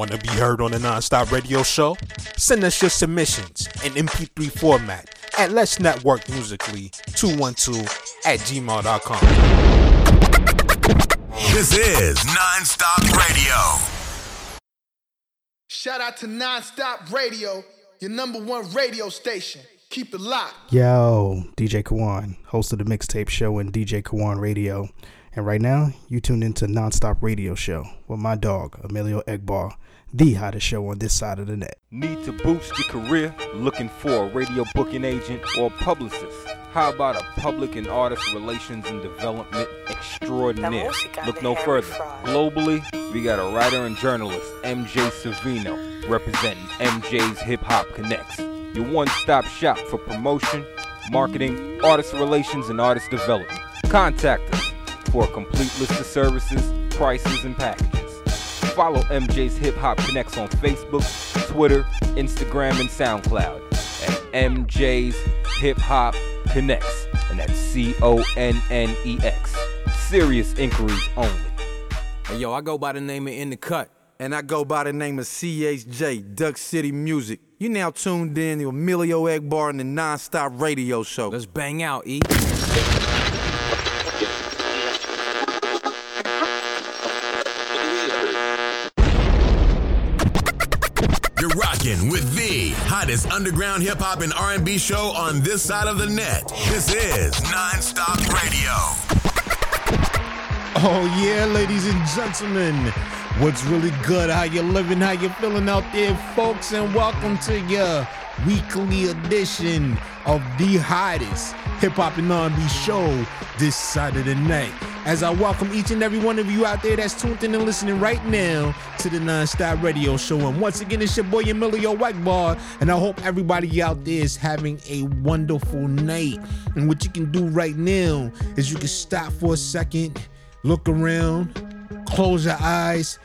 Want to be heard on the Nonstop Radio Show? Send us your submissions in MP3 format at Let's Network Musically 212 at gmail.com. This is Nonstop Radio. Shout out to Nonstop Radio, your number one radio station. Keep it locked. Yo, DJ Kawon, host of the mixtape show and DJ Kawon Radio. And right now, you tuned into Nonstop Radio Show with my dog, Emilio Egbar, the hottest show on this side of the net. Need to boost your career? Looking for a radio booking agent or publicist? How about a public and artist relations and development extraordinaire? Look no further. Globally, we got a writer and journalist, MJ Savino, representing MJ's Hip Hop Connects. Your one stop shop for promotion, marketing, artist relations, and artist development. Contact us for a complete list of services, prices, and packages. Follow MJ's Hip Hop Connects on Facebook, Twitter, Instagram, and SoundCloud at MJ's Hip Hop Connects, and that's C O N N E X. Serious inquiries only. Hey, yo, I go by the name of In the Cut, and I go by the name of CHJ, Duck City Music. You now tuned in to Emilio Egbar and the Nonstop Radio Show. Let's bang out, E. rocking with the hottest underground hip hop and R&B show on this side of the net. This is Nonstop Radio. Oh yeah, ladies and gentlemen. What's really good? How you living? How you feeling out there, folks? And welcome to your weekly edition of the hottest hip hop and R&B show this side of the night. As I welcome each and every one of you out there that's tuned in and listening right now to the Nonstop Radio Show. And once again, it's your boy Emilio Egbar, and I hope everybody out there is having a wonderful night. And what you can do right now is you can stop for a second, look around, close your eyes,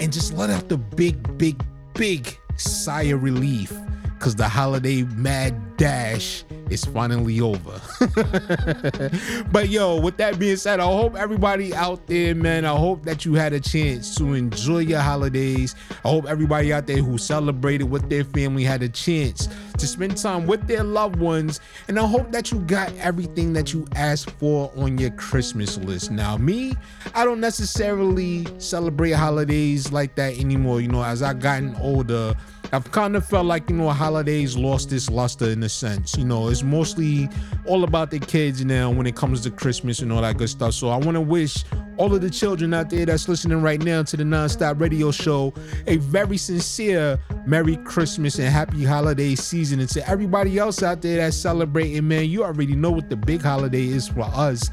and just let out the big, big, big sigh of relief. Cause the holiday mad dash is finally over. but yo, with that being said, I hope everybody out there, man, I hope that you had a chance to enjoy your holidays. I hope everybody out there who celebrated with their family had a chance to spend time with their loved ones. And I hope that you got everything that you asked for on your Christmas list. Now, me, I don't necessarily celebrate holidays like that anymore. You know, as I've gotten older, I've kind of felt like, you know, holidays lost this luster in a sense. You know, it's mostly all about the kids now when it comes to Christmas and all that good stuff. So I want to wish all of the children out there that's listening right now to the Nonstop Radio Show a very sincere Merry Christmas and Happy Holiday season. And to everybody else out there that's celebrating, man, you already know what the big holiday is for us.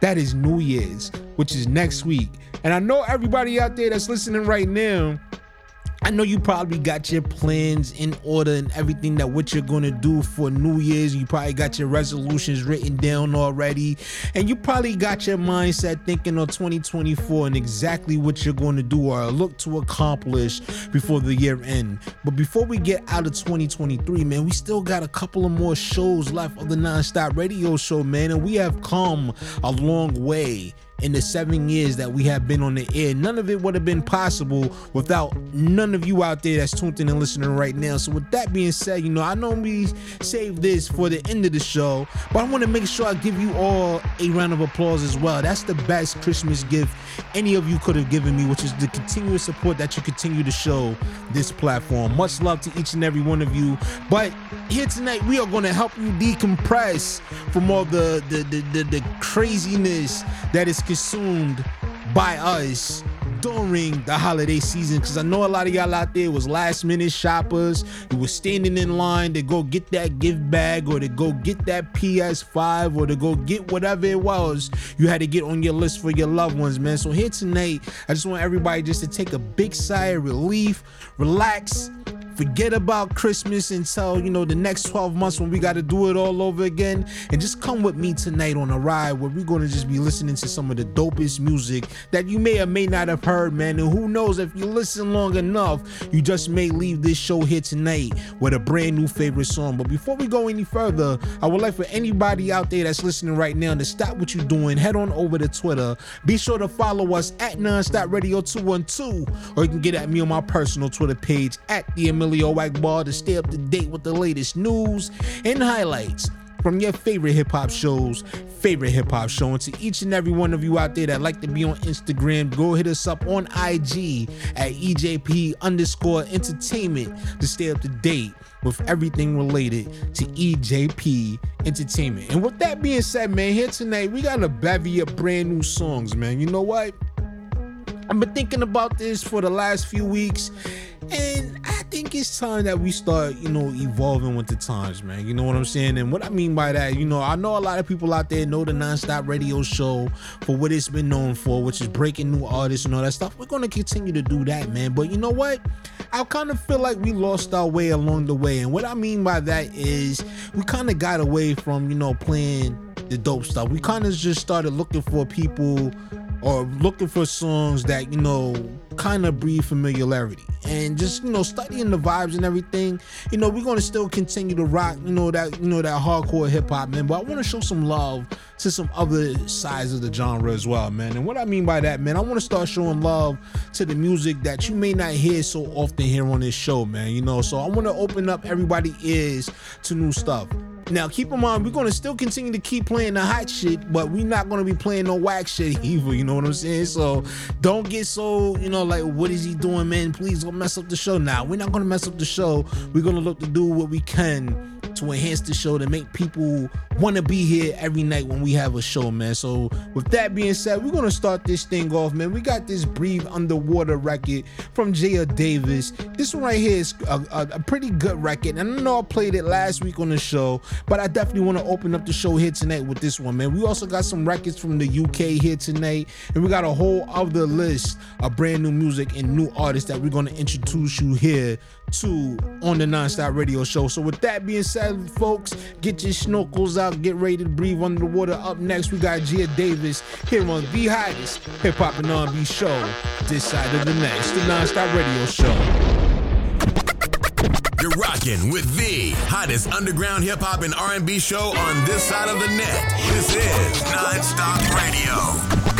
That is New Year's, which is next week. And I know everybody out there that's listening right now I know you probably got your plans in order and everything that what you're gonna do for New Year's. You probably got your resolutions written down already, and you probably got your mindset thinking on 2024 and exactly what you're gonna do or look to accomplish before the year end. But before we get out of 2023, man, we still got a couple of more shows left of the Nonstop Radio Show, man, and we have come a long way in the seven years that we have been on the air. None of it would have been possible without none of you out there that's tuned in and listening right now. So, with that being said, you know, I normally save this for the end of the show, but I want to make sure I give you all a round of applause as well. That's the best Christmas gift any of you could have given me, which is the continuous support that you continue to show this platform. Much love to each and every one of you. But here tonight, we are going to help you decompress from all the the, the, the, the craziness that is consumed by us during the holiday season because I know a lot of y'all out there was last minute shoppers. who were standing in line to go get that gift bag or to go get that PS5 or to go get whatever it was you had to get on your list for your loved ones, man. So here tonight, I just want everybody just to take a big sigh of relief, relax forget about Christmas until, you know, the next 12 months when we got to do it all over again. And just come with me tonight on a ride where we're going to just be listening to some of the dopest music that you may or may not have heard, man. And who knows, if you listen long enough, you just may leave this show here tonight with a brand new favorite song. But before we go any further, I would like for anybody out there that's listening right now to stop what you're doing, head on over to Twitter. Be sure to follow us at Nonstop Radio 212, or you can get at me on my personal Twitter page at the Emilio Egbar to stay up to date with the latest news and highlights from your favorite hip hop shows, favorite hip hop show. And to each and every one of you out there that like to be on Instagram, go hit us up on IG at EJP underscore entertainment to stay up to date with everything related to EJP Entertainment. And with that being said, man, here tonight we got a bevy of brand new songs, man. You know what? I've been thinking about this for the last few weeks, and I think it's time that we start, you know, evolving with the times, man. You know what I'm saying? And what I mean by that, you know, I know a lot of people out there know the nonstop radio show for what it's been known for, which is breaking new artists and all that stuff. We're gonna continue to do that, man. But you know what? I kind of feel like we lost our way along the way. And what I mean by that is we kind of got away from, you know, playing the dope stuff. We kind of just started looking for people or looking for songs that you know kind of breed familiarity. And just you know studying the vibes and everything you know we're going to still continue to rock you know that you know that hardcore hip-hop man. But i want to show some love to some other sides of the genre as well man. And what i mean by that man i want to start showing love to the music that you may not hear so often here on this show man you know. So i want to open up everybody ears to new stuff now, keep in mind, we're gonna still continue to keep playing the hot shit, but we're not gonna be playing no whack shit either. You know what I'm saying? So don't get so you know like, what is he doing, man? Please don't mess up the show. Now, we're not gonna mess up the show. We're gonna look to do what we can to enhance the show to make people want to be here every night when we have a show, man. So with that being said, we're gonna start this thing off, man. We got this "Breathe Underwater" record from Jaya Davis. This one right here is a, a, a pretty good record, and I know I played it last week on the show, but I definitely want to open up the show here tonight with this one, man. We also got some records from the UK here tonight, and we got a whole other list of brand new music and new artists that we're gonna introduce you here to on the Nonstop Radio Show. So with that being said, folks, get your snorkels out, get ready to breathe under the water. Up next, we got Gia Davis here on the hottest hip hop and R&B show this side of the net. It's the Nonstop Radio Show. You're rocking with the hottest underground hip hop and R&B show on this side of the net. This is Nonstop Radio.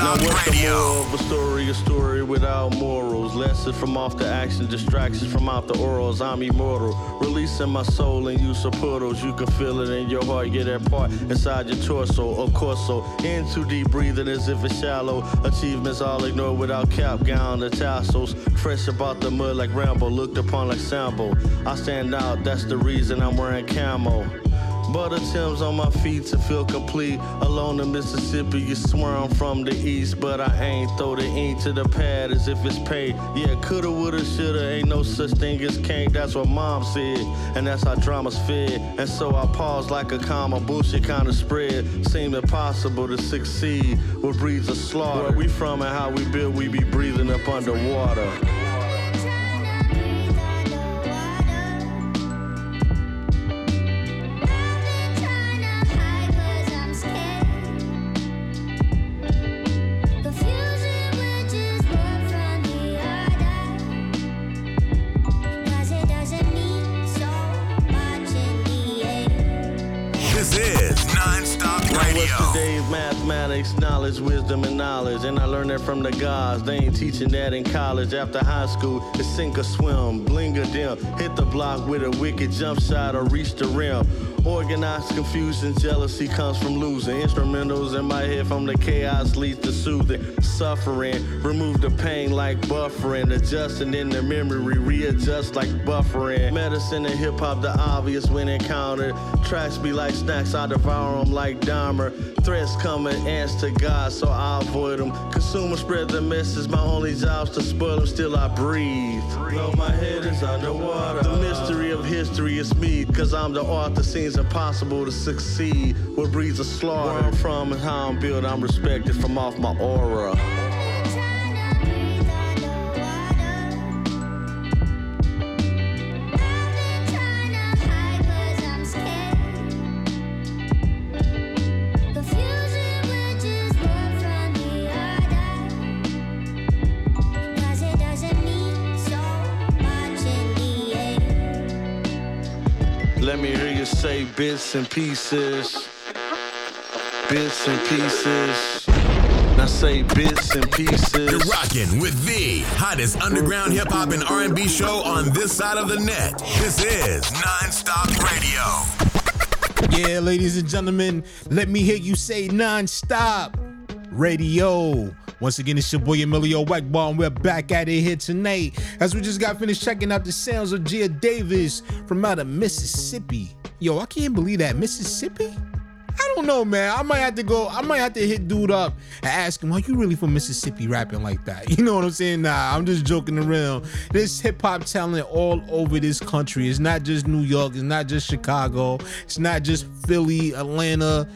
Now what's Radio. The moral of a story, a story without morals. Lessons from off the action, distractions from out the orals. I'm immortal, releasing my soul in use of portals. You can feel it in your heart, get that part inside your torso. Of course, so in too deep, breathing as if it's shallow. Achievements all ignored without cap, gown, the tassels. Fresh about the mud like Rambo, looked upon like Sambo. I stand out, that's the reason I'm wearing camo. Butter Tim's on my feet to feel complete. Alone in Mississippi, you swear I'm from the east, but I ain't throw the ink to the pad as if it's paid. Yeah, coulda, woulda, shoulda, ain't no such thing as can't. That's what mom said, and that's how drama's fed. And so I pause like a comma, bullshit kinda spread. Seem impossible to succeed with breeds of slaughter. Where we from and how we build, we be breathing up underwater. Yesterday's mathematics, knowledge, wisdom, and knowledge. And I learned that from the gods. They ain't teaching that in college. After high school, it's sink or swim, bling or dim. Hit the block with a wicked jump shot or reach the rim. Organized confusion, jealousy comes from losing. Instrumentals in my head from the chaos leads to soothing. Suffering, remove the pain like buffering. Adjusting in the memory, readjust like buffering. Medicine and hip hop, the obvious when encountered. Tracks be like snacks, I devour them like Dahmer. Threats come and answer to God, so I avoid them. Consumer spread the message, my only job's to spoil them, still I breathe. Though my head is underwater. The mystery of history is me, cause I'm the author, seems impossible to succeed. What breeds a slaughter? Where I'm from and how I'm built, I'm respected from off my aura. Bits and pieces. Bits and pieces. Now say bits and pieces. You're rocking with the hottest underground hip hop and R&B show on this side of the net. This is Nonstop Radio. Yeah, ladies and gentlemen, let me hear you say Nonstop Radio. Once again, it's your boy Emilio Egbar, and we're back at it here tonight as we just got finished checking out the sounds of Gia Davis from out of Mississippi. Yo, I can't believe that. Mississippi? I don't know, man. I might have to go. I might have to hit dude up and ask him, "Are you really from Mississippi rapping like that?" You know what I'm saying? Nah, I'm just joking around. There's hip hop talent all over this country. It's not just New York. It's not just Chicago. It's not just Philly, Atlanta,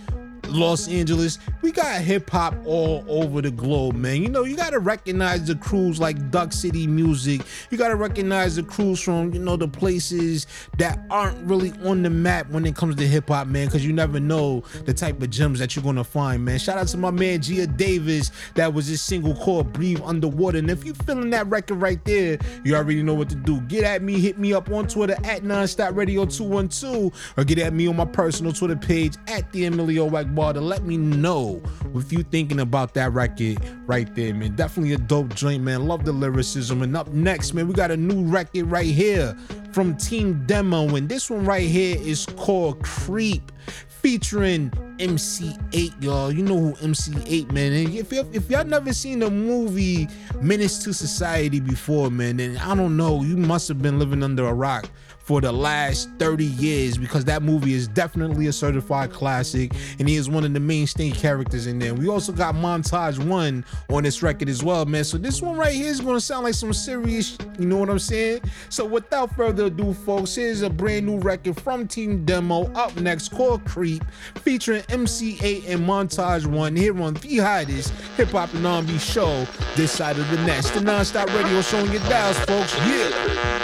Los Angeles. We got hip hop all over the globe, man. You know, you gotta recognize the crews like Duck City Music. You gotta recognize the crews from, you know, the places that aren't really on the map when it comes to hip hop, man, because you never know the type of gems that you're gonna find, man. Shout out to my man Gia Davis. That was his single called Breathe Underwater. And if you're feeling that record right there, you already know what to do. Get at me, hit me up on Twitter at Nonstop Radio 212, or get at me on my personal Twitter page at the Emilio Egbar to let me know if you thinking about that record right there, man. Definitely a dope joint, man. Love the lyricism. And up next, man, we got a new record right here from Team Demo. And this one right here is called Creep featuring MC Eiht, y'all. You know who MC Eiht, man. And if, if y'all never seen the movie Menace II Society before, man, then I don't know. You must have been living under a rock for the last 30 years because that movie is definitely a certified classic and he is one of the mainstay characters in there. We also got Montage 1 on this record as well, man. So this one right here is going to sound like some serious, you know what I'm saying? So without further ado, folks, here's a brand new record from Team Demo up next called Creep featuring MC Eiht and Montage 1 here on the hottest hip hop and R&B show this side of the nest. The non-stop radio showing your dials, folks. Yeah.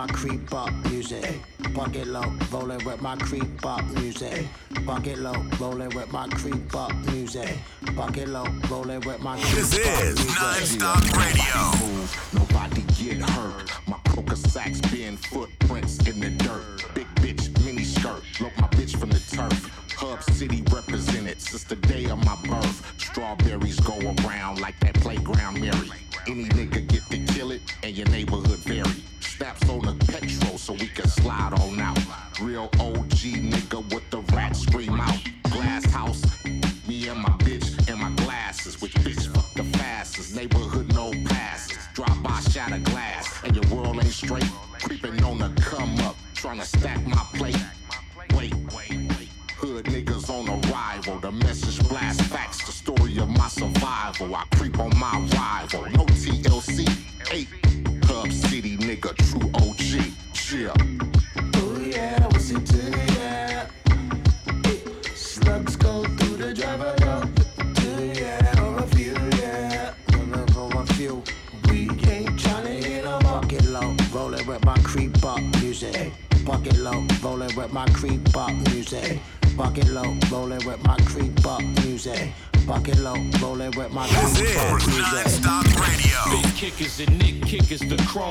My creep up music. Bucket low, rolling with my creep up music. Bucket low, rolling with my creep up music. Bucket low, rolling with my creep This is non-stop radio. Move, nobody get hurt. My poker sacks being footprints in the dirt. Big bitch, mini skirt. Look my bitch from the turf. Hub City represented since the day of my birth. Strawberries go around like that playground Mary. Any nigga get to kill it, and your neighborhood vary. Snaps on the petrol so we can slide on out. Real OG nigga with the rat scream out. Glass house, me and my bitch and my glasses. Which bitch fuck the fastest? Neighborhood no passes. Drop by shatter glass, and your world ain't straight. Creeping on the come up, trying to stack my plate. Hood niggas on arrival. The message blast facts, the story of my survival. I creep on my rival. No TLC, eight Hub City nigga, true OG.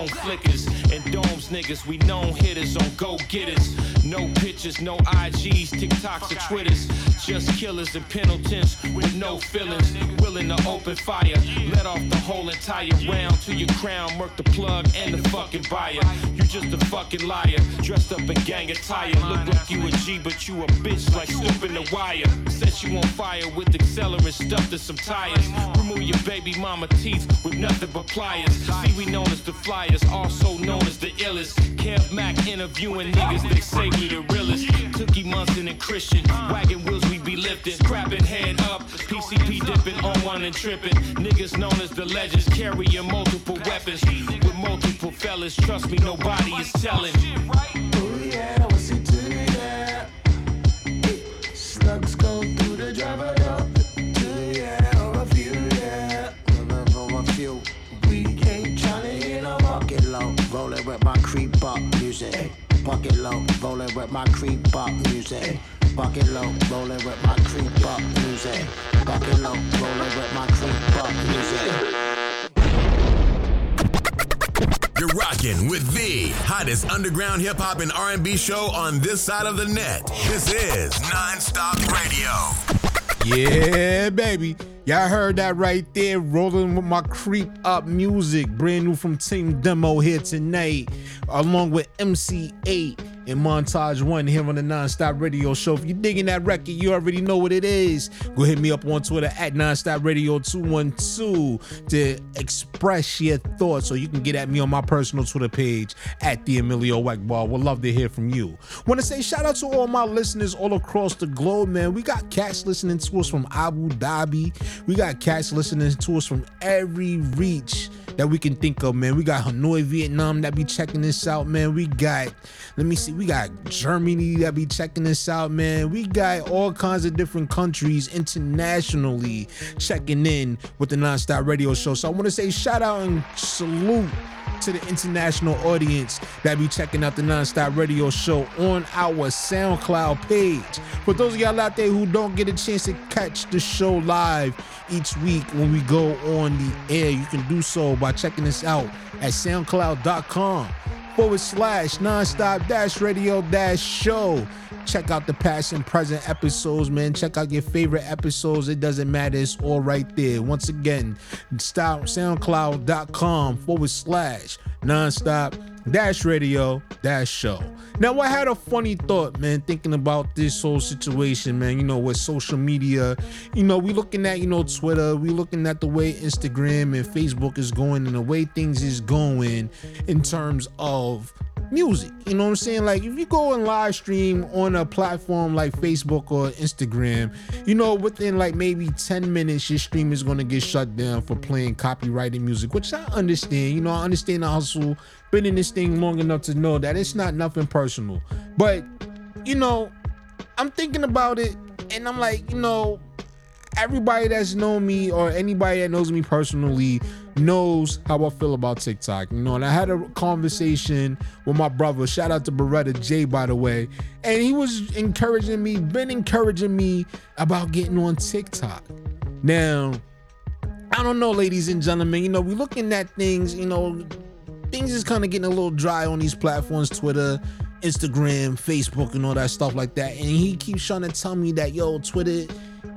Kickers, flickers and domes niggas. We known hitters on go getters. No pictures, no IGs, TikToks or Twitters. Just killers and Pendletons with no feelings. Willing to open fire. Let off the whole entire round to your crown. Work the plug and the fucking buyer. You just a fucking liar. Dressed up in gang attire. Look like you a G, but you a bitch like stooping the wire. Set you on fire with accelerant stuffed in some tires. Remove your baby mama teeth with nothing but pliers. See, we known as the flyers, also known as the illest. Kev Mac interviewing niggas, they say we the realest. Cookie Munson and Christian, wagon wheels we be lifting. Scrapping head up, PCP dipping on one and tripping. Niggas known as the legends, carrying multiple weapons. With multiple fellas, trust me, nobody is telling. Oh yeah, what's it to yeah? Slugs go through the driver door. Two yeah, or a yeah. Or a. We came tryna hit a bucket low, rolling with my creep up music. Bucket low, rolling with my creep up music. Bucket low, rolling with my creep up music. Bucket low, rolling with my creep up music. You're rocking with the hottest underground hip hop and R&B show on this side of the net. This is Nonstop Radio. Yeah, baby. Y'all heard that right there. Rolling with my creep up music. Brand new from Team Demo here tonight, along with MC Eiht and Montage One here on the Nonstop Radio Show. If you're digging that record, you already know what it is. Go hit me up on Twitter at Nonstop Radio 212 to express your thoughts, or you can get at me on my personal Twitter page at the Emilio Egbar. We'd love to hear from you. Want to say shout out to all my listeners all across the globe, man. We got cats listening to us from Abu Dhabi. We got cats listening to us from every reach that we can think of, man. We got Hanoi, Vietnam that be checking this out, man. We got, let me see, we got Germany that be checking this out, man. We got all kinds of different countries internationally checking in with the Nonstop Radio Show. So I want to say shout out and salute to the international audience that be checking out the Nonstop Radio Show on our SoundCloud page. For those of y'all out there who don't get a chance to catch the show live each week when we go on the air, you can do so by checking us out at soundcloud.com forward slash nonstop dash radio dash show. Check out the past and present episodes, man. Check out your favorite episodes. It doesn't matter. It's all right there. Once again, soundcloud.com forward slash nonstop dash radio dash show. Now, I had a funny thought, man, thinking about this whole situation, man. You know, with social media, you know, we looking at, you know, Twitter, we looking at the way Instagram and Facebook is going and the way things is going in terms of music. You know what I'm saying? Like if you go and live stream on a platform like Facebook or Instagram, you know, within like maybe 10 minutes, your stream is gonna get shut down for playing copyrighted music, which I understand. You know, I understand the hustle. Been in this thing long enough to know that it's not nothing personal. But, you know, I'm thinking about it and I'm like, you know, everybody that's known me or anybody that knows me personally knows how I feel about TikTok. You know, and I had a conversation with my brother. Shout out to Beretta J, by the way. And he was encouraging me, been encouraging me about getting on TikTok. Now, I don't know, ladies and gentlemen, you know, we're looking at things, you know, things is kind of getting a little dry on these platforms, Twitter, Instagram, Facebook, and all that stuff like that. And he keeps trying to tell me that, yo, Twitter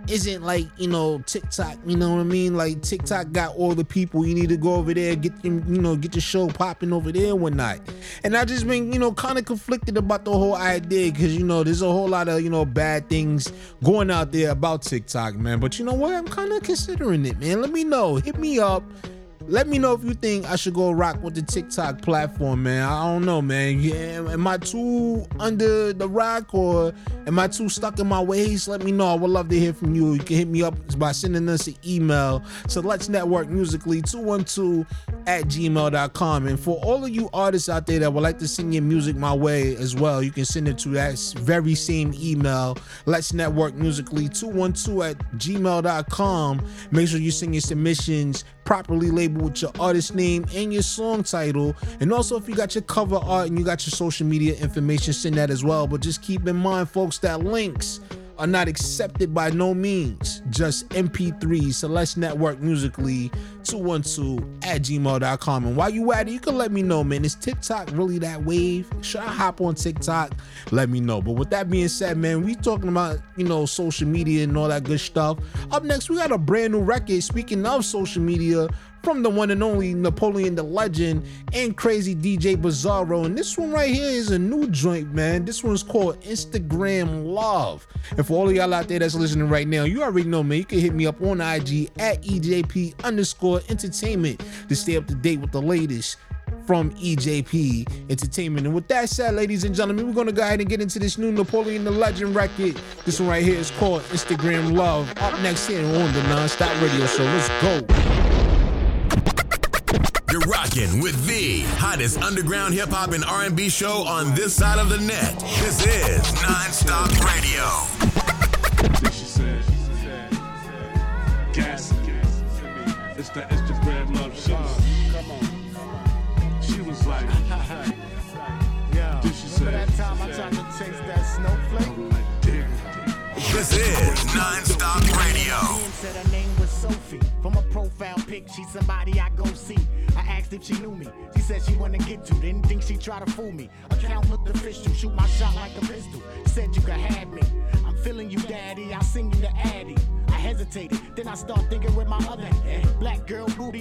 isn't like you know TikTok. You know what I mean? Like TikTok got all the people. You need to go over there, get them, you know, get the show popping over there one night. And I just been you know kind of conflicted about the whole idea because you know there's a whole lot of you know bad things going out there about TikTok, man. But you know what? I'm kind of considering it, man. Let me know. Hit me up. Let me know if you think I should go rock with the TikTok platform, man. I don't know, man. Yeah, am I too under the rock or am I too stuck in my ways? Let me know. I would love to hear from you. You can hit me up by sending us an email to Let's Network Musically 212 at gmail.com. And for all of you artists out there that would like to send your music my way as well, you can send it to that very same email, Let's Network Musically 212 at gmail.com. Make sure you send your submissions properly labeled with your artist name and your song title. And also, if you got your cover art and you got your social media information, send that as well. But just keep in mind, folks, that links are not accepted by no means. Just MP3, Celeste Network Musically 212 at gmail.com. And while you at it, you can let me know, man. Is TikTok really that wave? Should I hop on TikTok? Let me know. But with that being said, man, we talking about, you know, social media and all that good stuff. Up next, we got a brand new record. Speaking of social media, from the one and only Napoleon the Legend and crazy DJ Bizarro. And this one right here is a new joint, man. This one's called Instagram Love. And for all of y'all out there that's listening right now, you already know, man, you can hit me up on IG at EJP underscore entertainment to stay up to date with the latest from EJP Entertainment. And with that said, ladies and gentlemen, we're gonna go ahead and get into this new Napoleon the Legend record. This one right here is called Instagram Love. Up next here on the Nonstop Radio Show. Let's go. You're rocking with the hottest underground hip hop and R&B show on this side of the net. This is Nonstop Radio. she said, gas, it's the Instagram love. She was, she was like, yeah. She say? that time I tried to taste that snowflake. This is Nonstop Radio. From a profile pic, she's somebody I go see. I asked if she knew me. She said she wanna get to. Didn't think she'd try to fool me. Account looked official. Shoot my shot like a pistol. Said you could have me. I'm feeling you, daddy. I'll sing you the addy. I hesitated, then I start thinking with my other hand.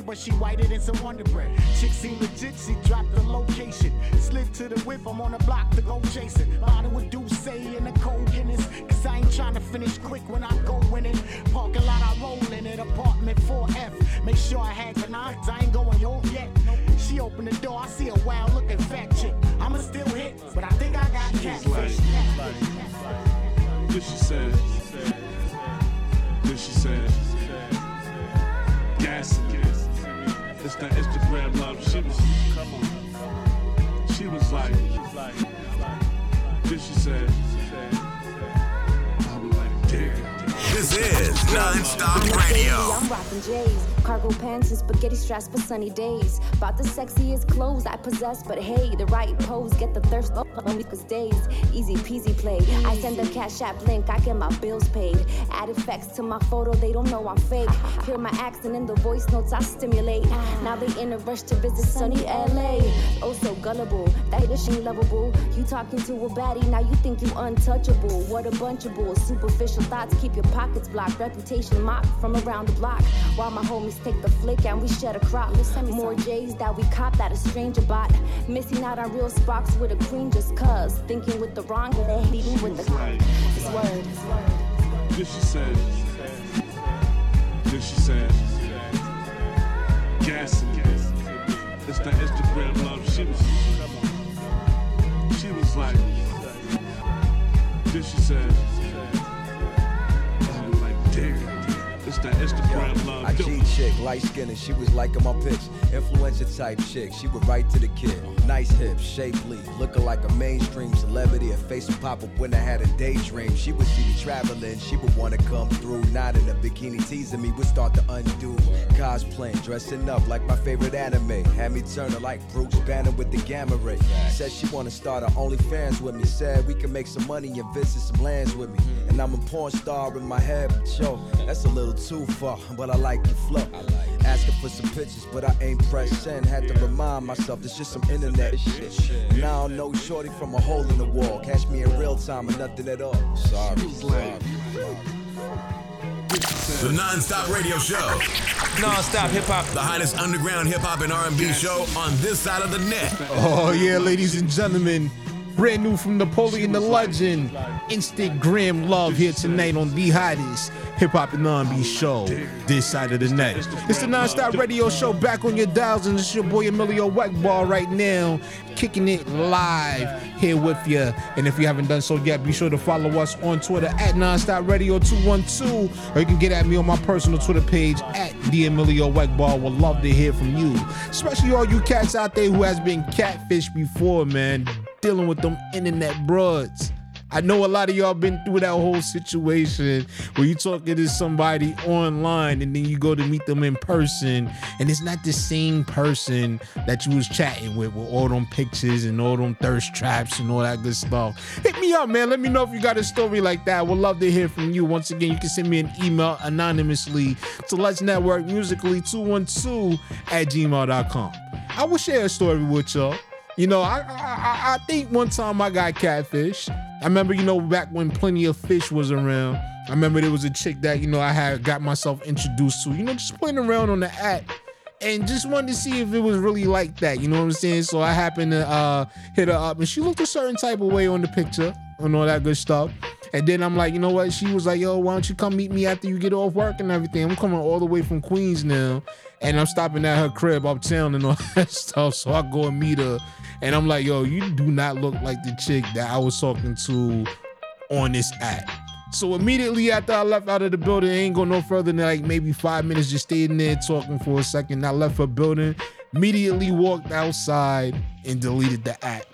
But she whiter than some Wonder Bread. Chick seem legit, she dropped the location. Slid to the whip, I'm on the block to go chasing. Bottle with Douce in the cold Guinness. Cause I ain't trying to finish quick when I go in it. Parking lot, I roll in it. Apartment 4F. Make sure I had binocs, I ain't going home yet. She opened the door, I see a wild looking fat chick. I'ma still hit, but I think I got catfish. This she said. This she said. Gas It's that Instagram love. She was, come on. She was like, this she said. I'm like, damn. This is Nonstop Radio. I'm rocking J's, cargo pants and spaghetti straps for sunny days. About the sexiest clothes I possess, but hey, the right pose get the thirst up on me cause days. Easy peasy play. I send a cash app link, I get my bills paid. Add effects to my photo, they don't know I'm fake. Hear my accent in the voice notes I stimulate. Now they in a rush to visit sunny LA. Oh, so gullible, that is she lovable. You talking to a baddie, now you think you untouchable. What a bunch of bulls, superficial thoughts keep your pockets blocked, reputation mocked from around the block. While my homies take the flick and we shed a crop. More J's that we cop that a stranger bought. Missing out on real sparks with a queen just cuz. Thinking with the wrong, they leading with the This word. This she said. This she said. Gas It's that Instagram love. She was, she was like, this she said. It's that Instagram love. I G chick, light skin, and she was liking my pics. Influencer type chick, she would write to the kid. Nice hips, shapely, looking like a mainstream celebrity. Her face would pop up when I had a daydream. She would see me traveling, she would wanna come through. Not in a bikini teasing me, would start to undo. Cosplaying, dressing up like my favorite anime. Had me turning like Bruce Banner with the gamma ray. Said she wanna start her OnlyFans with me. Said we can make some money and visit some lands with me. And I'm a porn star in my head, but yo, that's a little too far, but I like the flow. Like Asking for some pictures, but I ain't pressed in. Had to remind myself, it's just some internet shit. Now I don't know shorty from a hole in the wall. Catch me in real time or nothing at all. Sorry. sorry. The Non-Stop Radio Show. Non-stop hip hop. The hottest underground hip hop and R&B show on this side of the net. Oh yeah, ladies and gentlemen. Brand new from Napoleon the Legend. Instagram love here tonight on the hottest hip hop and R&B show this side of the net. It's the Nonstop Radio Show back on your dials, and it's your boy Emilio Egbar right now, kicking it live here with you. And if you haven't done so yet, be sure to follow us on Twitter at Nonstop Radio 212, or you can get at me on my personal Twitter page at the Emilio Egbar. Would love to hear from you, especially all you cats out there who has been catfished before, man, dealing with them internet broads. I know a lot of y'all been through that whole situation where you talking to somebody online and then you go to meet them in person and it's not the same person that you was chatting with with all them pictures and all them thirst traps and all that good stuff. Hit me up, man. Let me know if you got a story like that. We'd love to hear from you. Once again, you can send me an email anonymously to Let's Network Musically 212 at gmail.com. I will share a story with y'all. You know, I, I I think one time I got catfish. I remember, you know, back when Plenty of Fish was around. I remember there was a chick that, you know, I had got myself introduced to, you know, just playing around on the app and just wanted to see if it was really like that. You know what I'm saying? So I happened to uh, hit her up and she looked a certain type of way on the picture and all that good stuff. And then I'm like, you know what? She was like, yo, why don't you come meet me after you get off work and everything? I'm coming all the way from Queens now. And I'm stopping at her crib uptown and all that stuff. So I go and meet her. And I'm like, yo, you do not look like the chick that I was talking to on this app. So immediately after I left out of the building, I ain't go no further than like maybe five minutes, just stayed in there talking for a second. I left her building, immediately walked outside and deleted the app.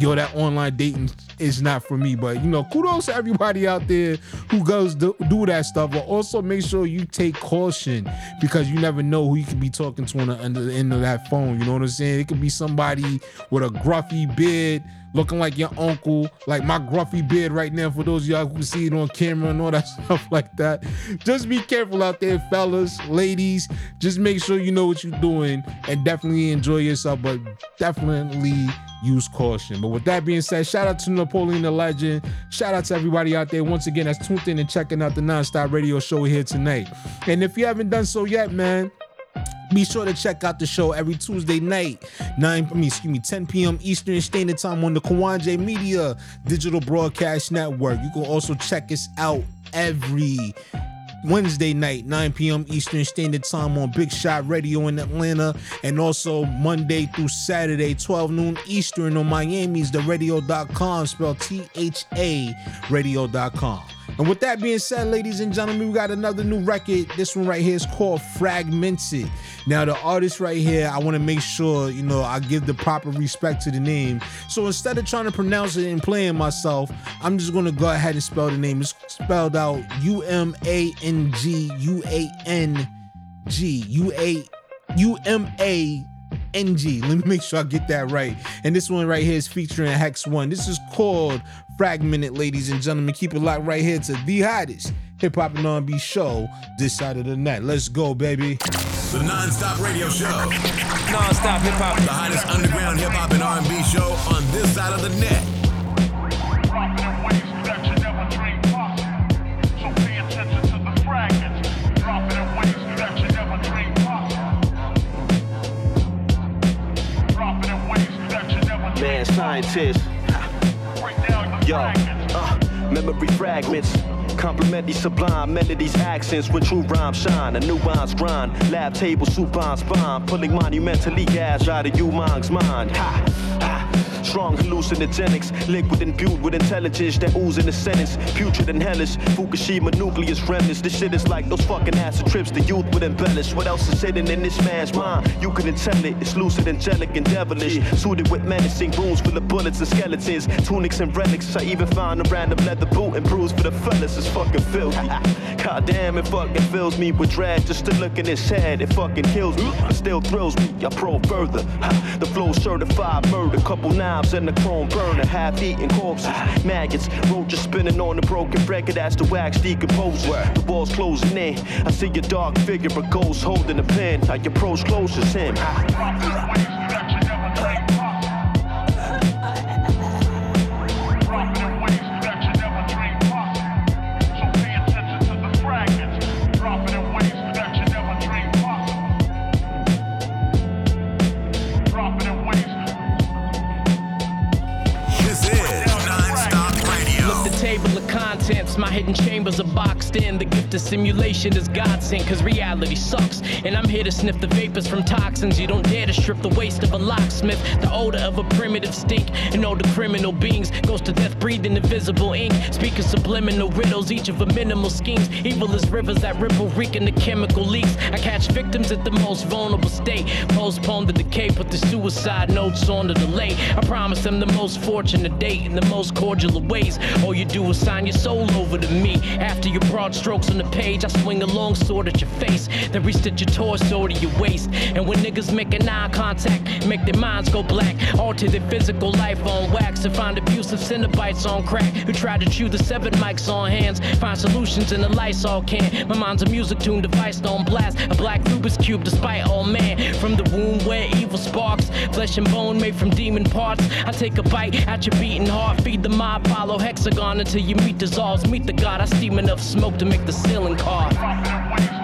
Yo, that online dating is not for me. But you know, kudos to everybody out there who goes do, do that stuff. But also make sure you take caution because you never know who you could be talking to on the, on the end of that phone. You know what I'm saying? It could be somebody with a gruffy beard looking like your uncle, like my gruffy beard right now. For those of y'all who see it on camera and all that stuff like that, just be careful out there, fellas, ladies. Just make sure you know what you're doing and definitely enjoy yourself, but definitely use caution. But with that being said, shout out to Napoleon the Legend. Shout out to everybody out there once again that's tuned in and checking out the Nonstop Radio Show here tonight. And if you haven't done so yet, man. Be sure to check out the show every Tuesday night, 9 I mean, excuse me, 10 p.m. Eastern Standard Time on the Kawon J Media Digital Broadcast Network. You can also check us out every Wednesday night, 9 p.m. Eastern Standard Time on Big Shot Radio in Atlanta, and also Monday through Saturday, 12 noon Eastern on Miami's the spelled T H A radio.com. And with that being said, ladies and gentlemen, we got another new record. This one right here is called Fragmented. Now, the artist right here, I want to make sure, you know, I give the proper respect to the name. So instead of trying to pronounce it and playing myself, I'm just going to go ahead and spell the name. It's spelled out U M A N G U A N G U A U M A NG. Let me make sure I get that right. And this one right here is featuring Hex One. This is called Fragmented, ladies and gentlemen. Keep it locked right here to the hottest hip hop and R&B show this side of the net. Let's go, baby. The non-stop radio show. Non-stop hip hop. The hottest underground hip hop and R&B show on this side of the net. Man, scientist. Yo, uh, memory fragments. Compliment these sublime melodies, accents when true rhymes shine. A nuance grind, lab table, supine spine, pulling monumentally gas out of you mind's mind. Ha, ha. Strong hallucinogenics, liquid imbued with intelligence that ooze in the sentence. Putrid and hellish, Fukushima nucleus remnants. This shit is like those fucking acid trips the youth would embellish. What else is hidden in this man's mind? You couldn't tell it. It's lucid, angelic, and devilish. Suited with menacing rooms full of bullets and skeletons, tunics and relics. I even found a random leather boot and bruise for the fellas. It's fucking filthy. God damn, it fucking fills me with dread just to look in his head. It fucking kills me, but still thrills me. I probe further. The flow certified murder, couple knives and a chrome burner, half-eaten corpses, maggots, roaches spinning on the broken record as the wax decomposes. The walls closing in. I see a dark figure, a ghost holding a pen. I approach close as him. my my hidden chambers are boxed in. The gift of simulation is godsend, cause reality sucks. And I'm here to sniff the vapors from toxins. You don't dare to strip the waste of a locksmith. The odor of a primitive stink. And all the criminal beings goes to death breathing invisible ink. Speaking subliminal riddles, each of a minimal schemes. Evil as rivers that ripple, reeking the chemical leaks. I catch victims at the most vulnerable state. Postpone the decay, put the suicide notes on the delay. I promise them the most fortunate date in the most cordial of ways. All you do is sign your soul over to me. After your broad strokes on the page, I swing a long sword at your face. Then restitch your torso to your waist. And when niggas make an eye contact, make their minds go black. Alter their physical life on wax and find abusive Cenobites on crack. Who try to chew the seven mics on hands. Find solutions in the Lysol can. My mind's a music tune device on blast. A black Rubik's Cube despite all man. From the womb where evil sparks. Flesh and bone made from demon parts. I take a bite at your beating heart. Feed the mob, follow hexagon until your meat dissolves. Meet the god. I steam enough smoke to make the ceiling cough.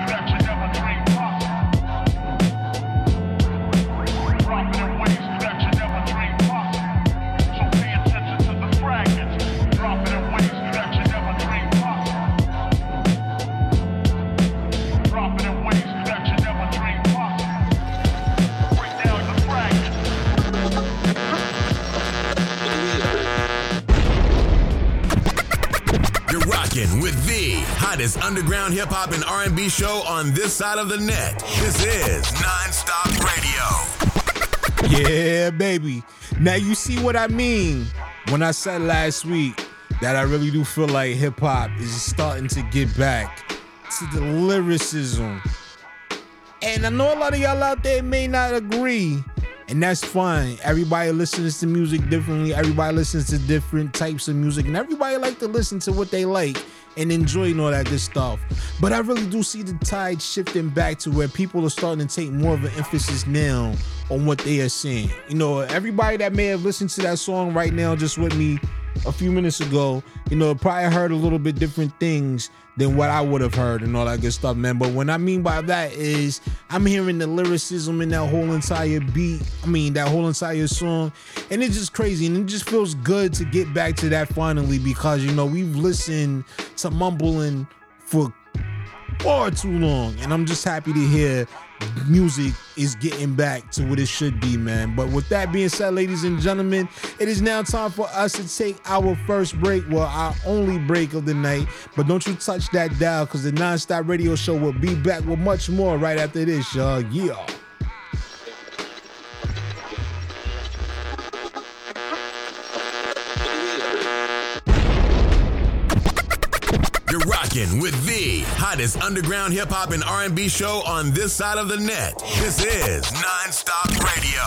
Hottest underground hip hop and R&B show on this side of the net. This is Nonstop Radio. Yeah, baby. Now you see what I mean when I said last week that I really do feel like hip hop is starting to get back to the lyricism. And I know a lot of y'all out there may not agree, and that's fine. Everybody listens to music differently. Everybody listens to different types of music, and everybody like to listen to what they like and enjoying all that good stuff. But I really do see the tide shifting back to where people are starting to take more of an emphasis now on what they are saying. You know, everybody that may have listened to that song right now just with me a few minutes ago, you know, probably heard a little bit different things than what I would have heard and all that good stuff, man. But what I mean by that is I'm hearing the lyricism in that whole entire beat. I mean, that whole entire song. And it's just crazy. And it just feels good to get back to that finally because, you know, we've listened to mumbling for far too long. And I'm just happy to hear music is getting back to what it should be, man. But with that being said, ladies and gentlemen, it is now time for us to take our first break. Well, our only break of the night. But don't you touch that dial because the non-stop radio show will be back with much more right after this, y'all. Yeah. You're rocking with the hottest underground hip hop and R&B show on this side of the net. This is Nonstop Radio.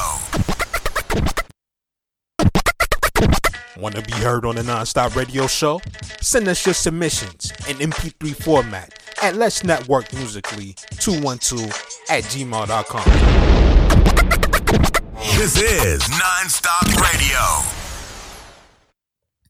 Want to be heard on the Nonstop Radio Show? Send us your submissions in MP3 format at Let's Network Musically 212 at gmail.com. This is Nonstop Radio.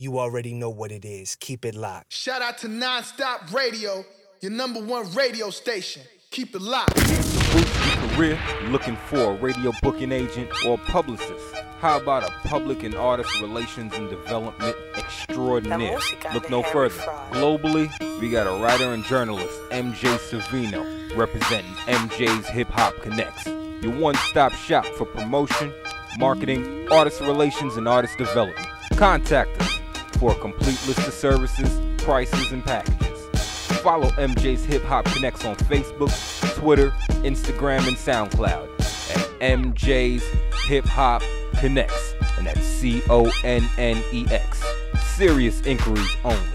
You already know what it is. Keep it locked. Shout out to Nonstop Radio, your number one radio station. Keep it locked. Career, looking for a radio booking agent or publicist. How about a public and artist relations and development extraordinaire? Look no further. Globally, we got a writer and journalist, MJ Savino, representing MJ's Hip Hop Connects. Your one stop shop for promotion, marketing, artist relations, and artist development. Contact us for a complete list of services, prices, and packages. Follow MJ's Hip Hop Connects on Facebook, Twitter, Instagram, and SoundCloud at MJ's Hip Hop Connects, and that's C O N N E X. Serious inquiries only.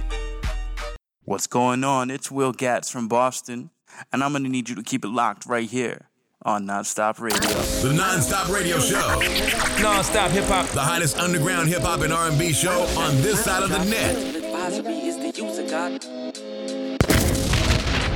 What's going on? It's Will Gatz from Boston, and I'm gonna need you to keep it locked right here on Nonstop Radio. The Nonstop Radio Show. Nonstop hip hop. The hottest underground hip hop and R&B show on this side of the net. Advisory is the user God.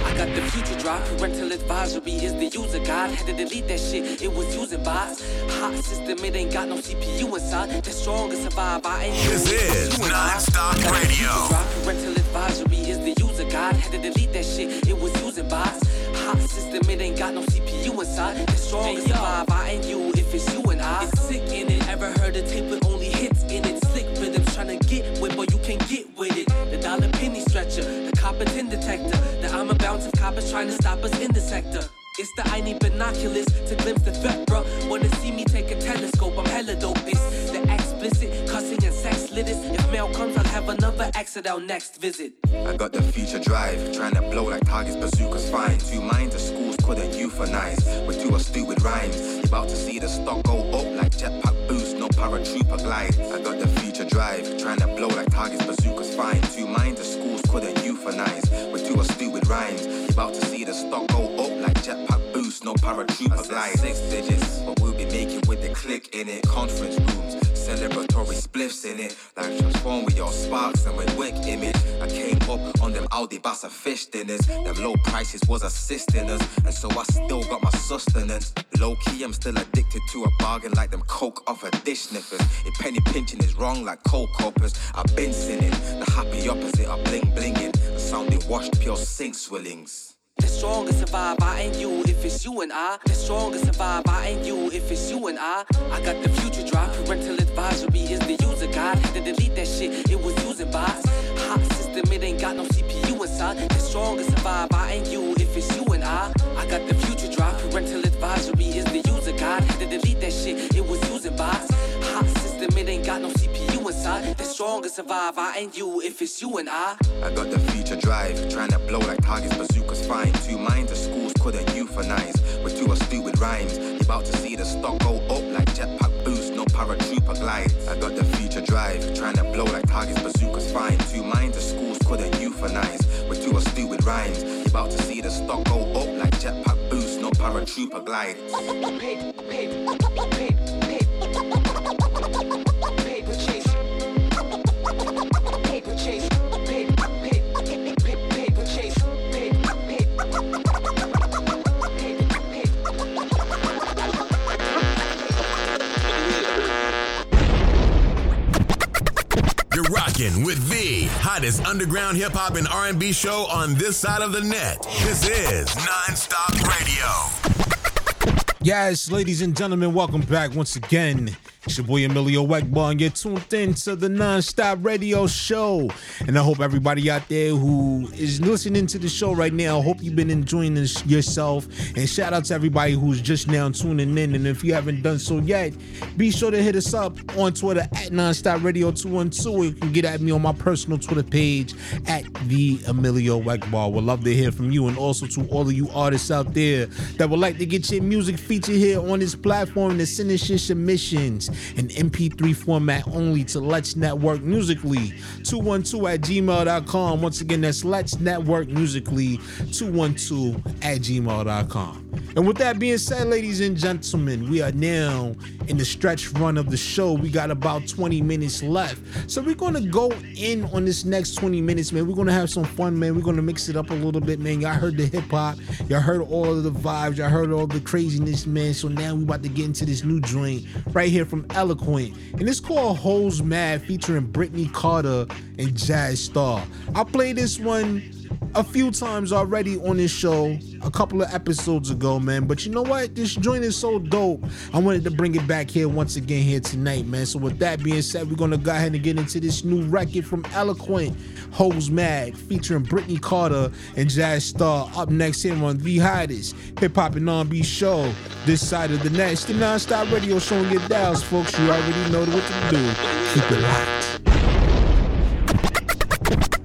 I got the future drop. Parental advisory is the user guide. Had to delete that shit, it was using bots. Hot system, it ain't got no CPU inside. The strongest survive, I ain't This is non-stop radio. Parental advisory is the user guide. Had to delete that shit, it was using bots. Hot system, it ain't got no CPU inside. The strongest survive, I ain't you if it's you and I. It's sick in it. Ever heard a tape with only hits in it? Slick rhythms trying to get with, but you can't get with it. The dollar penny stretcher, the copper tin detector. The I'm a bounce of coppers trying to stop us in the sector. It's the I need binoculars to glimpse the threat, bro. Wanna see me take a telescope? I'm hella dope. It's the cussing and sex litters. If mail comes, I'll have another exit out next visit. I got the future drive, trying to blow like targets, bazookas fine. Two minds of schools couldn't euphanize. With two astute with rhymes, You're about to see the stock go up like jetpack boost, no paratrooper glide. I got the future drive, trying to blow like targets, bazookas fine. Two minds of schools couldn't euphanize. With two astute with rhymes, You're about to see the stock go up like jetpack no paratrooper glide. Six digits, but we'll be making with the click in it. Conference rooms, celebratory spliffs in it. Like transform with your sparks and with wick image. I came up on them Audi Bassa fish dinners. Them low prices was assisting us. And so I still got my sustenance. Low key, I'm still addicted to a bargain like them coke off a dish sniffers. If penny pinching is wrong like cold coppers, I've been sinning. The happy opposite of bling blinging. The sounding washed pure sink swillings. The strongest survive, I you if it's you and I. The strongest survive, I ain't you if it's you and I. I got the future drop, parental advisory is the user guide. Had to delete that shit, it was using bots. Hot system, it ain't got no CPU inside. The strongest survive, I ain't you if it's you and I. I got the future drop, parental advisory is the user guide. To delete that shit, it was using bots. Hot system, it ain't got no CPU inside. The strongest survive, I ain't you if it's you and I. I got the future drive, trying to blow like targets, bazookas fine. Two minds of schools couldn't euphanize. With two astute with rhymes, You're about to see the stock go up like jetpack boost, no paratrooper glide. I got the future drive, trying to blow like targets, bazookas fine. Two minds of schools couldn't euphanize. With two astute with rhymes, You're about to see the stock go up like jetpack boost, no paratrooper glide. Paper chase. Paper chase. You're rocking with the hottest underground hip hop and R&B show on this side of the net. This is Non-Stop Radio. Yes, ladies and gentlemen, welcome back once again. It's your boy Emilio Egbar, and you're tuned in to the Non-Stop Radio Show. And I hope everybody out there who is listening to the show right now, I hope you've been enjoying this yourself. And shout out to everybody who's just now tuning in. And if you haven't done so yet, be sure to hit us up on Twitter at Nonstop Radio 212. You can get at me on my personal Twitter page at the Emilio Egbar. We'd love to hear from you, and also to all of you artists out there that would like to get your music featured here on this platform to send us your submissions in MP3 format only to Let's Network Musically 212 at gmail.com. Once again, that's Let's Network Musically 212 at gmail.com. And with that being said, ladies and gentlemen, we are now in the stretch run of the show. We got about 20 minutes left. So we're gonna go in on this next 20 minutes, man. We're gonna have some fun, man. We're gonna mix it up a little bit, man. Y'all heard the hip hop, y'all heard all of the vibes, y'all heard all the craziness, man. So now we about to get into this new joint right here from Eloquent. And it's called Hoes Mad featuring Brittany Carter and Jazz Star. I play this one a few times already on this show a couple of episodes ago, man. But you know what? This joint is so dope. I wanted to bring it back here once again here tonight, man. So with that being said, we're gonna go ahead and get into this new record from Eloquent, Hoes Mad, featuring Brittany Carter and Jazz Star. Up next here on the hottest hip hop and R&B show this side of the net. The non-stop radio show your dials, folks. You already know what to do. Keep it locked.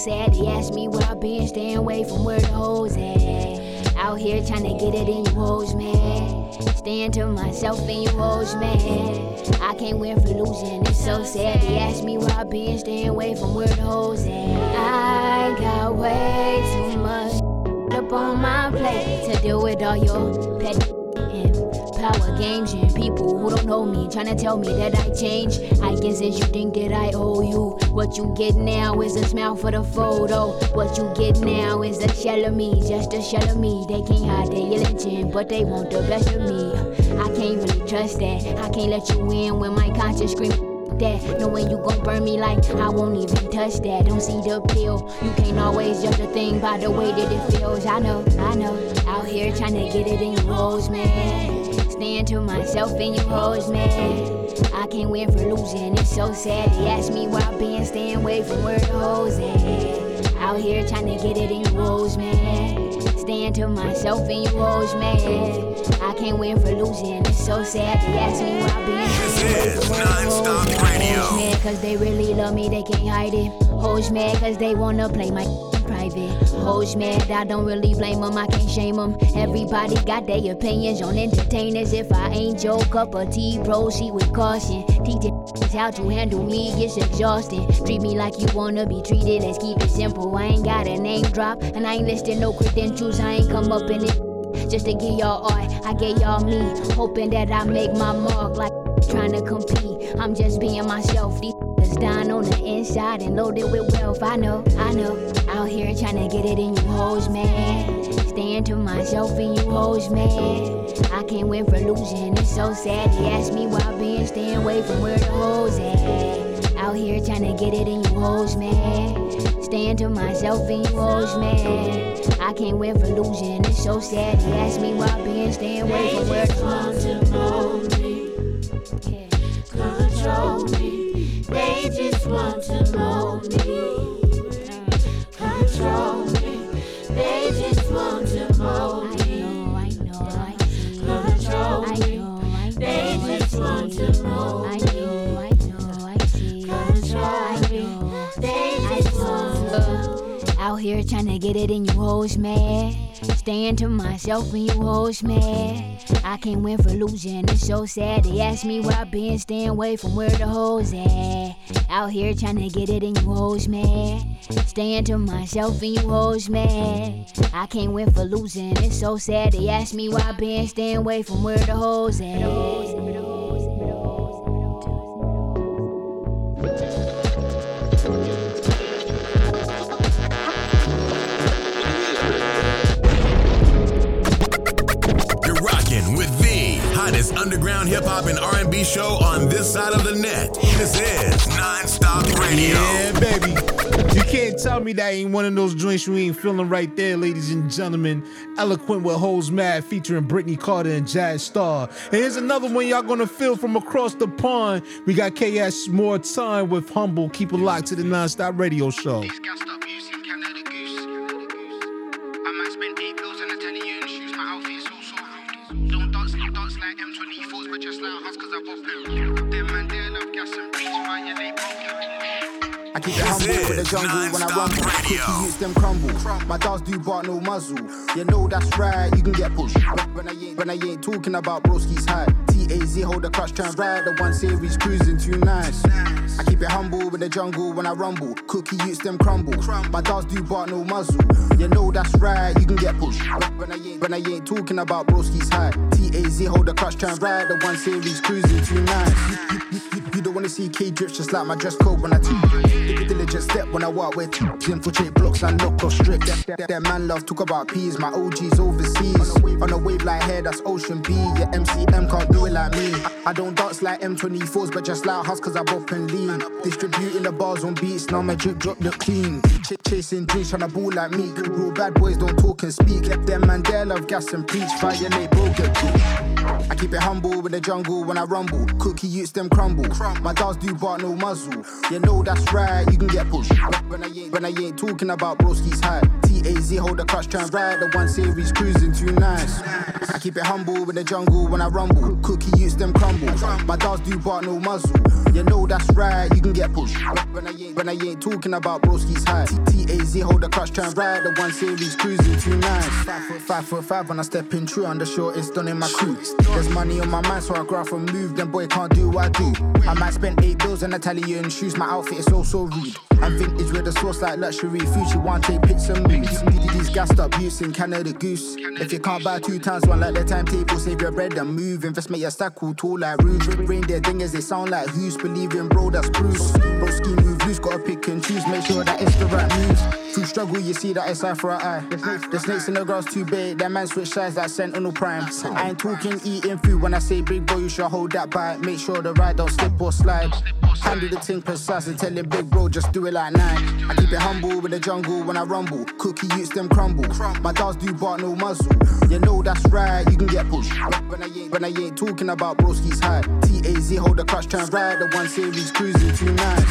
sad. They ask me where I've been, staying away from where the hoes at. Out here trying to get it in you hoes, man. Staying to myself and you hoes, man. I can't win for losing. It's so sad. They ask me where I've been, staying away from where the hoes at. I got way too much up on my plate to deal with all your petty power games and people who don't know me trying to tell me that I change. I guess since you think that I owe you, what you get now is a smile for the photo. What you get now is a shell of me, just a shell of me. They can't hide their lynching, but they want the best of me. I can't really trust that. I can't let you in when my conscience screams that. Knowing you gon' burn me like I won't even touch that. Don't see the pill. You can't always judge a thing by the way that it feels. I know, I know. Out here trying to get it in hoes, man. Staying to myself and you hoes, man. I can't win for losing. It's so sad. They ask me why I've been, staying away from where the hoes at. Out here trying to get it in you hoes, man. Staying to myself and you hoes, man. I can't win for losing. It's so sad. They ask me why I've been. This is Nonstop Radio. Hoes mad cause they really love me, they can't hide it. Hoes mad cause they wanna play my private. Hoes mad, I don't really blame them, I can't shame them. Everybody got their opinions on entertainers. If I ain't your cup of tea, proceed with caution. Teaching how to handle me gets exhausting. Treat me like you wanna be treated, let's keep it simple. I ain't got a name drop, and I ain't listed no credentials, I ain't come up in it. Just to get y'all art, I gave y'all me. Hoping that I make my mark like trying to compete. I'm just being myself. These down on the inside and loaded with wealth. I know, I know. Out here trying to get it in you hoes, man. Staying to myself and you hoes, man. I can't win for losing. It's so sad. They ask me why I've been staying away from where the hoes at. Out here trying to get it in you hoes, man. Staying to myself and you hoes, man. I can't win for losing. It's so sad. They ask me why I've been staying away from where the hoes at. control me. They just want to mold me. Control me. They just want to Out here trying to get it in you hoes, man. Staying to myself and you hoes, man. I can't win for losing. It's so sad. They ask me where I've been, staying away from where the hoes at. Out here trying to get it in you hoes, man. Staying to myself and you hoes, man. I can't win for losing. It's so sad. They ask me where I've been, staying away from where the hoes at. Hottest underground hip hop and R&B show on this side of the net. This is Nonstop Radio. Yeah, baby. You can't tell me that ain't one of those joints you ain't feeling right there, ladies and gentlemen. Eloquent with Hoes Mad featuring Brittany Carter and Jazz Star. And here's another one y'all gonna feel from across the pond. We got KS More Time with Humble. Keep it locked to the Nonstop Radio Show. It humble with the jungle when I run. Cookie youths them crumble. My dogs do bark no muzzle. You know that's right, you can get pushed. When- When I ain't, when I ain't talking about broski's high. TAZ hold the clutch, try and ride the one series cruising too nice. I keep it humble with the jungle when I rumble. Cookie youths them crumble. My dogs do bark no muzzle. You know that's right, you can get pushed. When- I ain't, when I ain't talking about broski's high. TAZ hold the clutch, try and ride the one series cruising too nice. You, you, you, you, don't wanna see K drips just like my dress code when I teach. Diligent step when I walk with infiltrate blocks and knock off strict. That, that, man love talk about peas, my OGs overseas. On a wave like hair, that's Ocean B. Yeah, MCM can't do it like me. I, don't dance like M24s, but just like Hus, cause I bop and lean. Distributing the bars on beats, now my drip drop look clean. Ch- chasing dreams, tryna ball like me. Real bad boys don't talk and speak. Let them man there love gas and preach. Violate, bro, get I keep it humble with the jungle when I rumble. Cookie youths them crumble. My dogs do bark no muzzle. You know that's right, you can get pushed. When I ain't, when I ain't talking about broski's high. TAZ hold the clutch, turn right. The one series cruising too nice. Keep it humble in the jungle when I rumble. Cookie use them crumble. My dogs do bark no muzzle. You know that's right, you can get pushed. When I ain't, when I ain't talking about broski's high. T-A-Z, hold the clutch, turn right. The one series cruising too nice. Five foot five foot five when I step in true. The shortest done in my crew. There's money on my mind, so I grab and move. Then boy can't do what I do. I might spend eight bills on Italian shoes. My outfit is so so rude. I'm vintage with a sauce like luxury. Fuji one take pics and moves. These gassed up use in Canada Goose. If you can't buy two times one like the timetable, save your bread and move. Invest make your stack cool tall like roof. Reindeer dingers, they sound like who's believing, bro, that's Bruce. Bro, ski move loose, gotta pick and choose. Make sure that it's the right moves. Through struggle, you see that it's eye for an eye. The snakes in the grass too big. That man switch sides like Sentinel Prime. I ain't talking eating food when I say big boy, you should hold that bite. Make sure the ride don't slip or slide. Handle the thing precise and tell him big bro, just do it like nine. I keep it humble in the jungle when I rumble. Cookie utes them crumble. My dogs do bark no muzzle. You know that's right, you can get pushed. When I ain't, when I ain't talking about broski's high. T-A-Z, hold the clutch, turn right. The one series cruising too nice.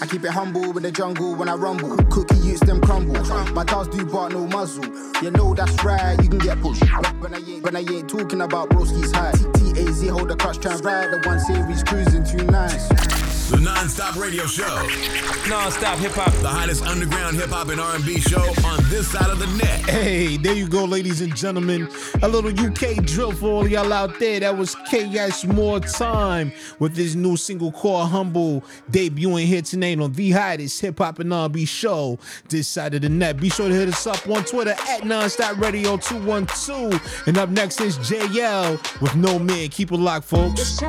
I keep it humble in the jungle when I rumble. Cookie utes them crumble. My dogs do bark no muzzle. You know that's right, you can get pushed. When I ain't, when I ain't talking about broski's high. T-A-Z, hold the clutch, turn right. The one series cruising too nice. The non-stop radio show. Non-stop hip hop. The hottest underground hip hop and R&B show on this side of the net. Hey, there you go, ladies and gentlemen. A little UK drill for all y'all out there. That was KS More Time with his new single called Humble, debuting here tonight on the hottest hip hop and R&B show this side of the net. Be sure to hit us up on Twitter at Nonstop Radio 212. And up next is JL with No Man. Keep it locked, folks.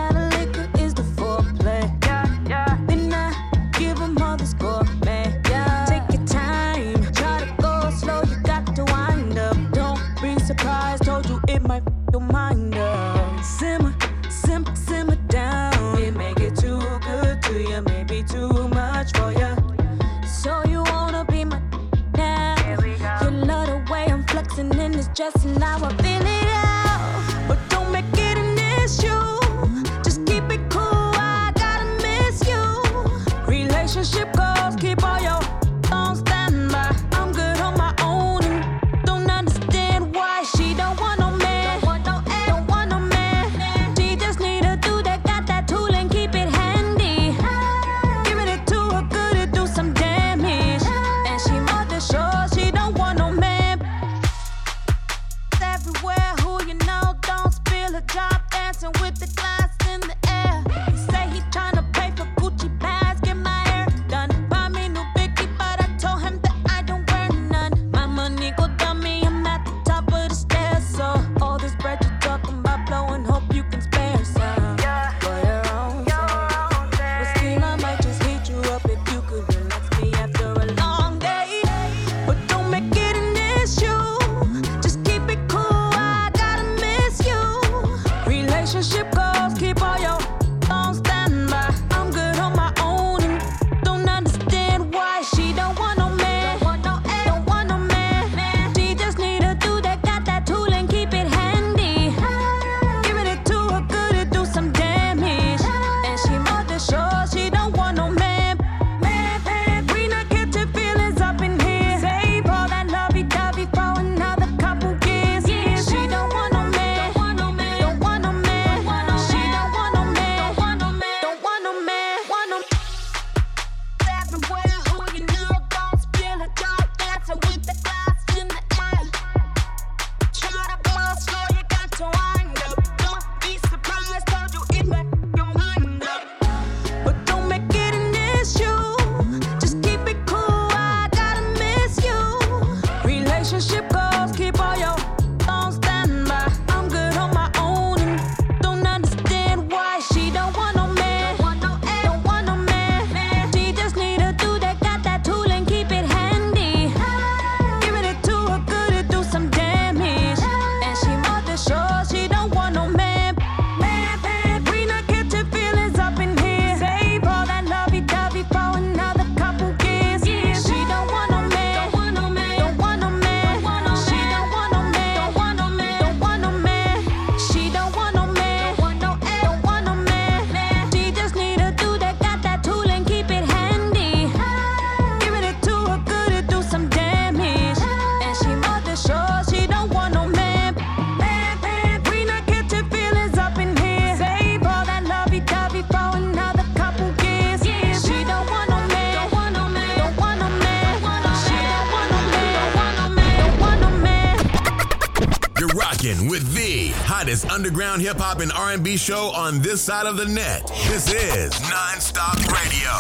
Rocking with the hottest underground hip hop and R&B show on this side of the net. This is Nonstop Radio.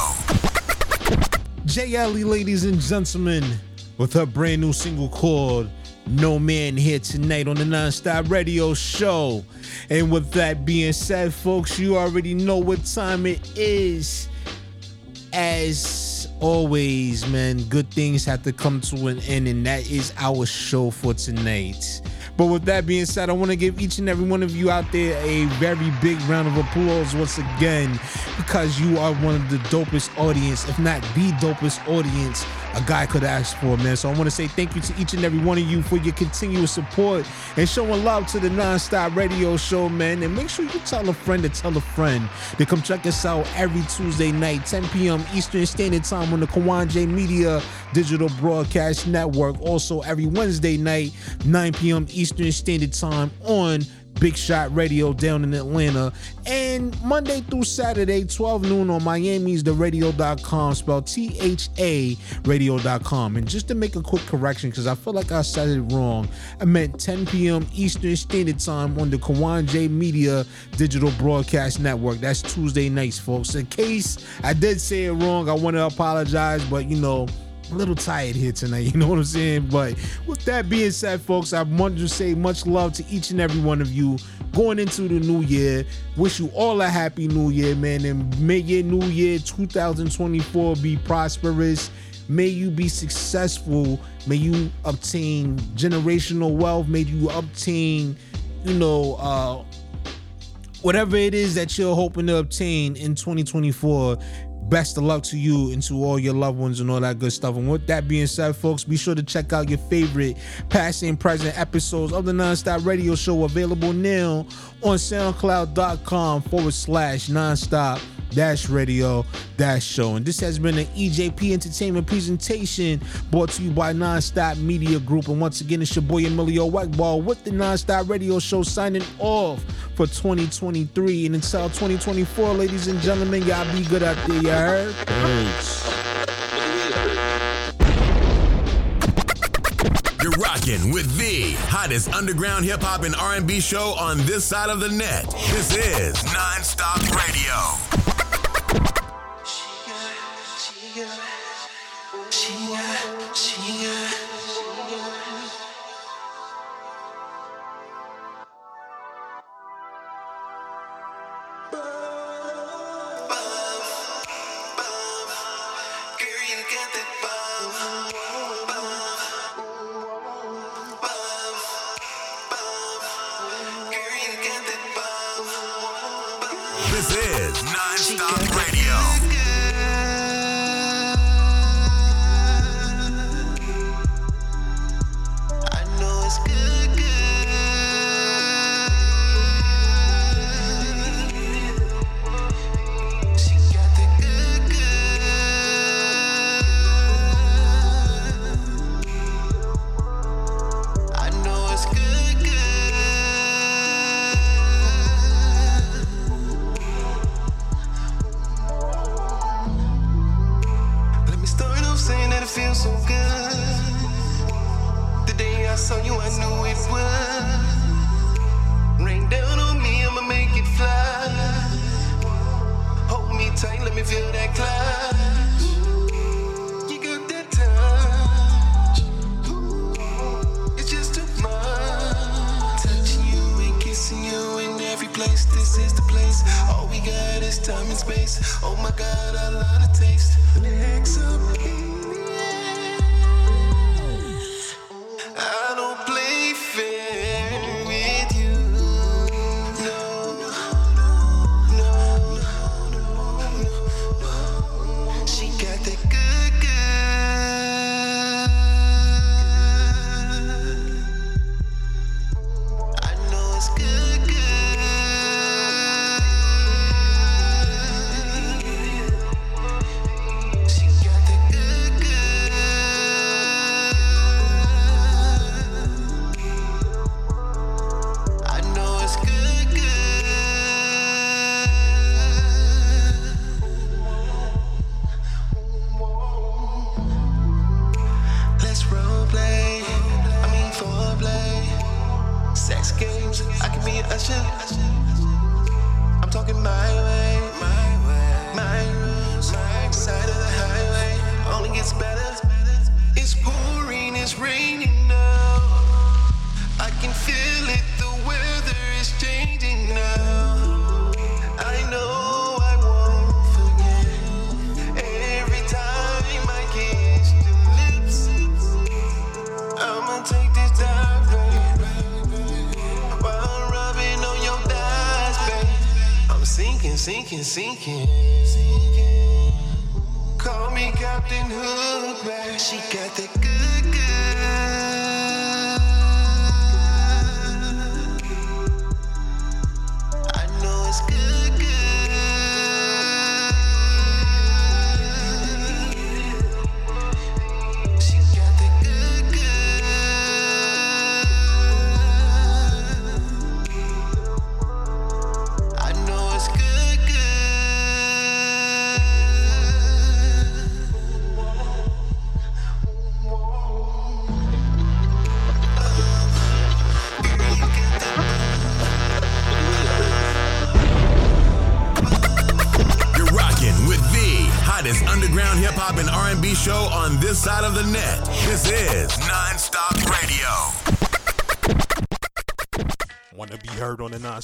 J. Ellie, ladies and gentlemen, with her brand new single called No Man here tonight on the Nonstop Radio Show. And with that being said, folks, you already know what time it is. As always, man, good things have to come to an end, and that is our show for tonight. But with that being said, I want to give each and every one of you out there a very big round of applause once again because you are one of the dopest audience, if not the dopest audience a guy could ask for, man. So I want to say thank you to each and every one of you for your continuous support and showing love to the Nonstop Radio Show, man. And make sure you tell a friend to tell a friend to come check us out every Tuesday night, 10 p.m. Eastern Standard Time on the Kawon J Media Digital Broadcast Network. Also every Wednesday night, 9 p.m. Eastern Standard Time on Big Shot Radio down in Atlanta. And Monday through Saturday, 12 noon on Miami's the radio.com, spelled T H A radio.com. And just to make a quick correction, because I feel like I said it wrong, I meant 10 p.m. Eastern Standard Time on the Kawon J Media Digital Broadcast Network. That's Tuesday nights, folks. In case I did say it wrong, I want to apologize, but you know, a little tired here tonight, you know what I'm saying? But with that being said, folks, I want to say much love to each and every one of you going into the new year. Wish you all a happy new year, man, and may your new year 2024 be prosperous. May you be successful. May you obtain generational wealth. May you obtain, you know, uh, whatever it is that you're hoping to obtain in 2024 best of luck to you and to all your loved ones and all that good stuff. And with that being said, folks, be sure to check out your favorite past and present episodes of the Nonstop Radio Show available now on SoundCloud.com forward slash nonstop dash radio dash show. And this has been an EJP Entertainment presentation brought to you by Nonstop Media Group. And once again, it's your boy Emilio Egbar with the Nonstop Radio Show signing off for 2023. And until 2024, ladies and gentlemen, y'all be good out there, you heard? Peace. You're rocking with the hottest underground hip hop and R&B show on this side of the net. This is Nonstop Radio. This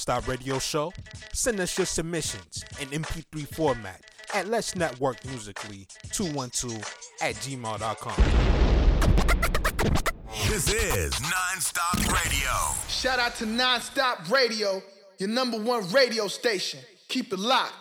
heard on the Nonstop Radio Show? Send us your submissions in MP3 format at Let's Network Musically 212 at gmail.com. This is Nonstop Radio. Shout out to Nonstop Radio, your number one radio station. Keep it locked.